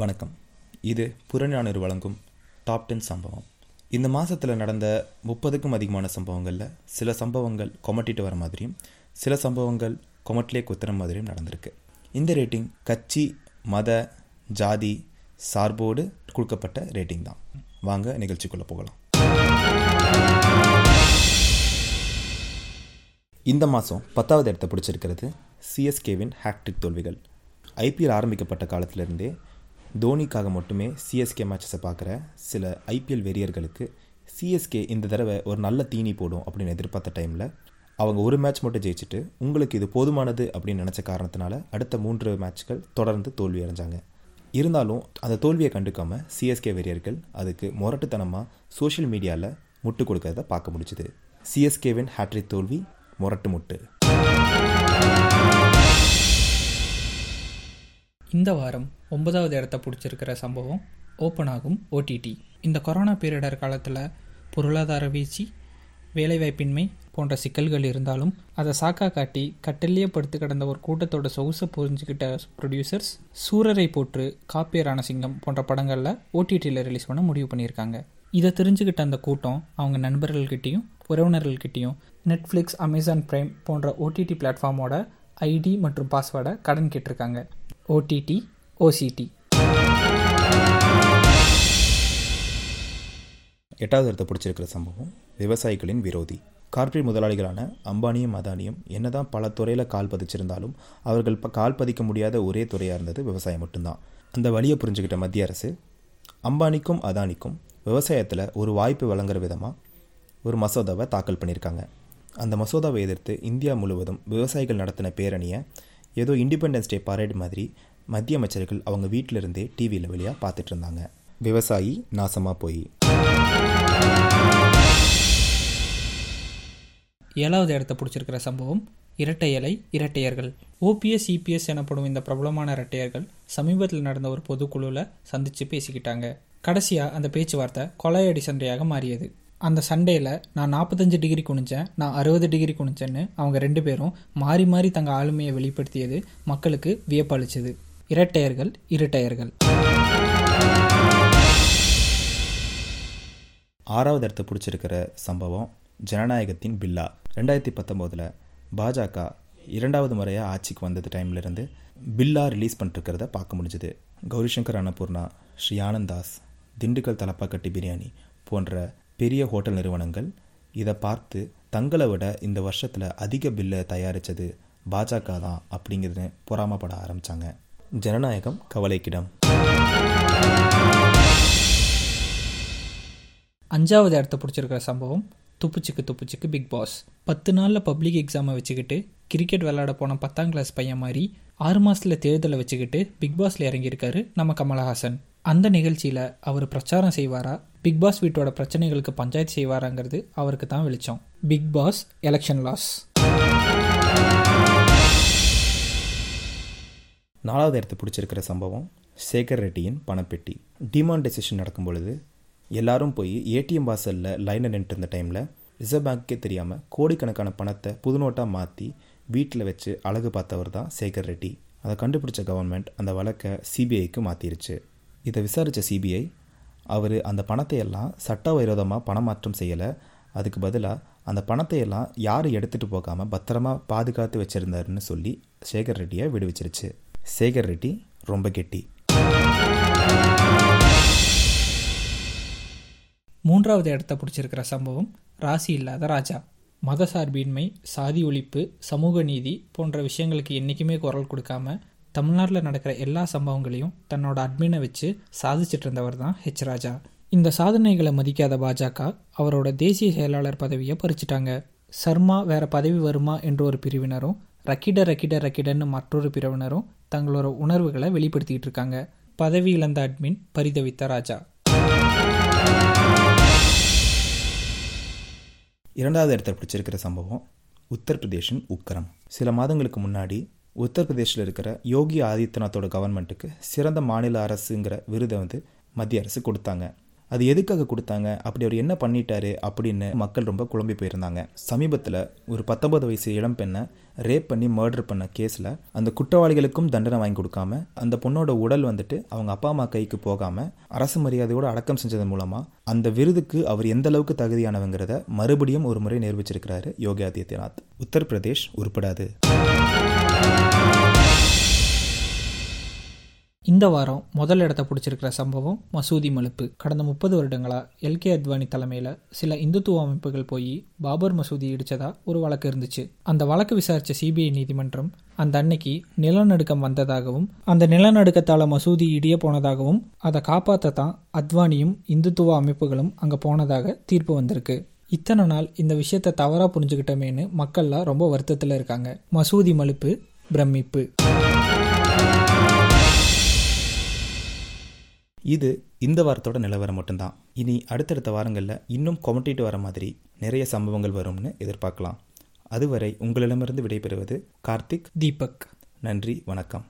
வணக்கம். இது புறநானூறு வழங்கும் டாப் டென் சம்பவம். இந்த மாதத்தில் நடந்த முப்பதுக்கும் அதிகமான சம்பவங்களில் சில சம்பவங்கள் கொமட்டிட்டு வர மாதிரியும் சில சம்பவங்கள் கொமட்டிலே குத்துற மாதிரியும் நடந்திருக்கு. இந்த ரேட்டிங் கட்சி மத ஜாதி சார்போடு கொடுக்கப்பட்ட ரேட்டிங் தான். வாங்க நிகழ்ச்சிக்குள்ளே போகலாம். இந்த மாதம் பத்தாவது இடத்தை பிடிச்சிருக்கிறது சிஎஸ்கேவின் ஹேக்ட்ரிக் தோல்விகள். ஐபிஎல் ஆரம்பிக்கப்பட்ட காலத்திலிருந்தே தோனிக்காக மட்டுமே சிஎஸ்கே மேட்சஸை பார்க்குற சில ஐபிஎல் வெறியர்களுக்கு சிஎஸ்கே இந்த தடவை ஒரு நல்ல தீனி போடும் அப்படின்னு எதிர்பார்த்த டைமில் அவங்க ஒரு மேட்ச் மட்டும் ஜெயிச்சுட்டு உங்களுக்கு இது போதுமானது அப்படின்னு நினச்ச காரணத்தினால அடுத்த மூன்று மேட்ச்கள் தொடர்ந்து தோல்வி அடைஞ்சாங்க. இருந்தாலும் அந்த தோல்வியை கண்டுக்காமல் சிஎஸ்கே வெறியர்கள் அதுக்கு முரட்டுத்தனமாக சோஷியல் மீடியாவில் முட்டு கொடுக்கறத பார்க்க முடிச்சுது சிஎஸ்கேவின் ஹேட்ரிக் தோல்வி முரட்டு முட்டு. இந்த வாரம் ஒன்பதாவது இடத்த பிடிச்சிருக்கிற சம்பவம் ஓப்பன் ஆகும் ஓடிடி இந்த கொரோனா பீரியடர் காலத்தில் பொருளாதார வீழ்ச்சி வேலைவாய்ப்பின்மை போன்ற சிக்கல்கள் இருந்தாலும் அதை சாக்கா காட்டி கட்டிலேயே படுத்து கிடந்த ஒரு கூட்டத்தோட சொகுசை புரிஞ்சுக்கிட்ட ப்ரொடியூசர்ஸ் சூரரை போற்று காப்பியரான சிங்கம் போன்ற படங்களில் ஓடிடியில் ரிலீஸ் பண்ண முடிவு பண்ணியிருக்காங்க. இதை தெரிஞ்சுக்கிட்ட அந்த கூட்டம் அவங்க நண்பர்கள்கிட்டையும் உறவினர்கள்கிட்டையும் நெட்ஃப்ளிக்ஸ் அமேசான் பிரைம் போன்ற ஓடிடி பிளாட்ஃபார்மோட ஐடி மற்றும் பாஸ்வேர்டை கடன் கேட்டிருக்காங்க. ஓடிடி ஓசிடி எட்டாவது இடத்தை பிடிச்சிருக்கிற சம்பவம் விவசாயிகளின் விரோதி. கார்ப்பரேட் முதலாளிகளான அம்பானியும் அதானியும் என்னதான் பல துறையில் கால் பதிச்சிருந்தாலும் அவர்கள் ப கால் பதிக்க முடியாத ஒரே துறையாக இருந்தது விவசாயம் மட்டும்தான். அந்த வழியை புரிஞ்சுக்கிட்ட மத்திய அரசு அம்பானிக்கும் அதானிக்கும் விவசாயத்தில் ஒரு வாய்ப்பு வழங்குற விதமாக ஒரு மசோதாவை தாக்கல் பண்ணியிருக்காங்க. அந்த மசோதாவை எதிர்த்து இந்தியா முழுவதும் விவசாயிகள் நடத்தின பேரணியை ஏதோ இண்டிபெண்டன்ஸ் டே பரேட் மாதிரி மத்திய அமைச்சர்கள் அவங்க வீட்டிலிருந்தே டிவியில் வழியாக பார்த்துட்டு இருந்தாங்க விவசாயி நாசமாக போய். ஏழாவது இடத்த பிடிச்சிருக்கிற சம்பவம் இரட்டை இலை இரட்டையர்கள். ஓபிஎஸ் இபிஎஸ் எனப்படும் இந்த பிரபலமான இரட்டையர்கள் சமீபத்தில் நடந்த ஒரு பொதுக்குழுவில் சந்தித்து பேசிக்கிட்டாங்க. கடைசியாக அந்த பேச்சுவார்த்தை கொலையடி சண்டையாக மாறியது. அந்த சண்டையில் நான் நாற்பத்தஞ்சு டிகிரி குனிஞ்சேன் நான் அறுபது டிகிரி குனிஞ்சேன்னு அவங்க ரெண்டு பேரும் மாறி மாறி தங்கள் ஆளுமையை வெளிப்படுத்தியது மக்களுக்கு வியப்பளிச்சது. இரட்டையர்கள் இரட்டையர்கள். ஆறாவது இடத்தை பிடிச்சிருக்கிற சம்பவம் ஜனநாயகத்தின் பில்லா. ரெண்டாயிரத்தி பத்தொம்போதில் பாஜக இரண்டாவது முறையாக ஆட்சிக்கு வந்தது டைம்லேருந்து பில்லா ரிலீஸ் பண்ணிருக்கிறத பார்க்க முடிஞ்சுது. கௌரிசங்கர் அன்னபூர்ணா ஸ்ரீ ஆனந்தாஸ் திண்டுக்கல் தலப்பாக்கட்டி பிரியாணி போன்ற பெரிய ஹோட்டல் நிறுவனங்கள் இதை பார்த்து தங்களை விட இந்த வருஷத்தில் அதிக பில்லை தயாரித்தது பாஜக தான் அப்படிங்கிறது பொறாமப்பட ஆரம்பித்தாங்க ஜனநாயகம் கவலைக்கிடம். அஞ்சாவது இடத்த பிடிச்சிருக்கிற சம்பவம் துப்புச்சிக்கு துப்புச்சிக்கு பிக் பாஸ் பத்து நாளில் பப்ளிக் எக்ஸாமை வச்சுக்கிட்டு கிரிக்கெட் விளையாட போன பத்தாம் கிளாஸ் பையன் மாதிரி ஆறு மாதத்தில் தேர்தலை வச்சுக்கிட்டு பிக் பாஸில் இறங்கியிருக்காரு நம்ம கமலஹாசன். அந்த நிகழ்ச்சியில் அவர் பிரச்சாரம் செய்வாரா? பிக் பாஸ் வீட்டோட பிரச்சனைகளுக்கு பஞ்சாயத்து செய்வாராங்கிறது அவருக்கு தான் வெளிச்சம். பிக் பாஸ் எலெக்ஷன் லாஸ் நாலாவது இடத்த பிடிச்சிருக்கிற சம்பவம் சேகர் ரெட்டியின் பணப்பெட்டி. டிமான்டைசேஷன் நடக்கும் பொழுது எல்லாரும் போய் ஏடிஎம் வாசலில் லைனில் நின்று இருந்த டைமில் ரிசர்வ் பேங்க்கே தெரியாமல் கோடிக்கணக்கான பணத்தை புதுநோட்டாக மாற்றி வீட்டில் வச்சு அழகு பார்த்தவர் தான் சேகர் ரெட்டி. அதை கண்டுபிடிச்ச கவர்மெண்ட் அந்த வழக்கை சிபிஐக்கு மாற்றிருச்சு இதை விசாரித்த சிபிஐ அவர் அந்த பணத்தை எல்லாம் சட்டவிரோதமாக பணமாற்றம் செய்யலை. அதுக்கு பதிலாக அந்த பணத்தை எல்லாம் யாரும் எடுத்துகிட்டு போகாமல் பத்திரமா பாதுகாத்து வச்சுருந்தாருன்னு சொல்லி சேகர் ரெட்டியை விடுவிச்சிருச்சு. சேகர் ரெட்டி ரொம்ப கெட்டி. மூன்றாவது இடத்த பிடிச்சிருக்கிற சம்பவம் ராசி இல்லாத ராஜா. மதசார்பின்மை சாதி ஒழிப்பு சமூக நீதி போன்ற விஷயங்களுக்கு என்றைக்குமே குரல் கொடுக்காம தமிழ்நாட்டில் நடக்கிற எல்லா சம்பவங்களையும் தன்னோட அட்மினை வச்சு சாதிச்சிட்டு இருந்தவர் தான் ஹெச் ராஜா. இந்த சாதனைகளை மதிக்காத பாஜக அவரோட தேசிய செயலாளர் பதவியை பறிச்சிட்டாங்க. சர்மா வேற பதவி வருமா என்ற ஒரு பிரிவினரும் ரக்கிட ரக்கிட ரக்கிடன்னு மற்றொரு பிரிவினரும் தங்களோட உணர்வுகளை வெளிப்படுத்திட்டு இருக்காங்க. பதவி இழந்த அட்மின் பரிதவித்த ராஜா. இரண்டாவது இடத்தை பிடிச்சிருக்கிற சம்பவம் உத்தரப்பிரதேஷின் உக்கரம். சில மாதங்களுக்கு முன்னாடி உத்தரப்பிரதேஷில் இருக்கிற யோகி ஆதித்யநாத்தோட கவர்மெண்ட்டுக்கு சிறந்த மாநில அரசுங்கிற விருதை வந்து மத்திய அரசு கொடுத்தாங்க. அது எதுக்காக கொடுத்தாங்க? அப்படி அவர் என்ன பண்ணிட்டாரு? அப்படின்னு மக்கள் ரொம்ப குழம்பி போயிருந்தாங்க. சமீபத்தில் ஒரு பத்தொன்பது வயசு இளம் பெண்ணை ரேப் பண்ணி மர்டர் பண்ண கேஸில் அந்த குற்றவாளிகளுக்கும் தண்டனை வாங்கி கொடுக்காம அந்த பொண்ணோட உடல் வந்துட்டு அவங்க அப்பா அம்மா கைக்கு போகாம அரசு மரியாதையோடு அடக்கம் செஞ்சதன் மூலமா அந்த விருதுக்கு அவர் எந்த அளவுக்கு தகுதியானவங்கிறத மறுபடியும் ஒரு முறை நிரூபிச்சிருக்கிறாரு யோகி ஆதித்யநாத். உத்தரப்பிரதேஷ் உருப்படாது. இந்த வாரம் முதல் இடத்த பிடிச்சிருக்கிற சம்பவம் மசூதி மலுப்பு. கடந்த முப்பது வருடங்களா எல்கே அத்வானி தலைமையில் சில இந்துத்துவ அமைப்புகள் போய் பாபர் மசூதி இடிச்சதா ஒரு வழக்கு இருந்துச்சு. அந்த வழக்கு விசாரிச்ச சிபிஐ நீதிமன்றம் அந்த அன்னைக்கு நிலநடுக்கம் வந்ததாகவும் அந்த நிலநடுக்கத்தால மசூதி இடிய போனதாகவும் அதை காப்பாற்றத்தான் அத்வானியும் இந்துத்துவ அமைப்புகளும் அங்கே போனதாக தீர்ப்பு வந்திருக்கு. இத்தனை நாள் இந்த விஷயத்தை தவறாக புரிஞ்சுக்கிட்டோமேன்னு மக்கள்லாம் ரொம்ப வருத்தத்தில் இருக்காங்க. மசூதி மலுப்பு பிரமிப்பு. இது இந்த வாரத்தோட நிலவரம் மட்டும்தான். இனி அடுத்தடுத்த வாரங்களில் இன்னும் கொமட்டிட்டு வர மாதிரி நிறைய சம்பவங்கள் வரும்னு எதிர்பார்க்கலாம். அதுவரை உங்களிடமிருந்து விடைபெறுவது கார்த்திக். தீபக். நன்றி வணக்கம்.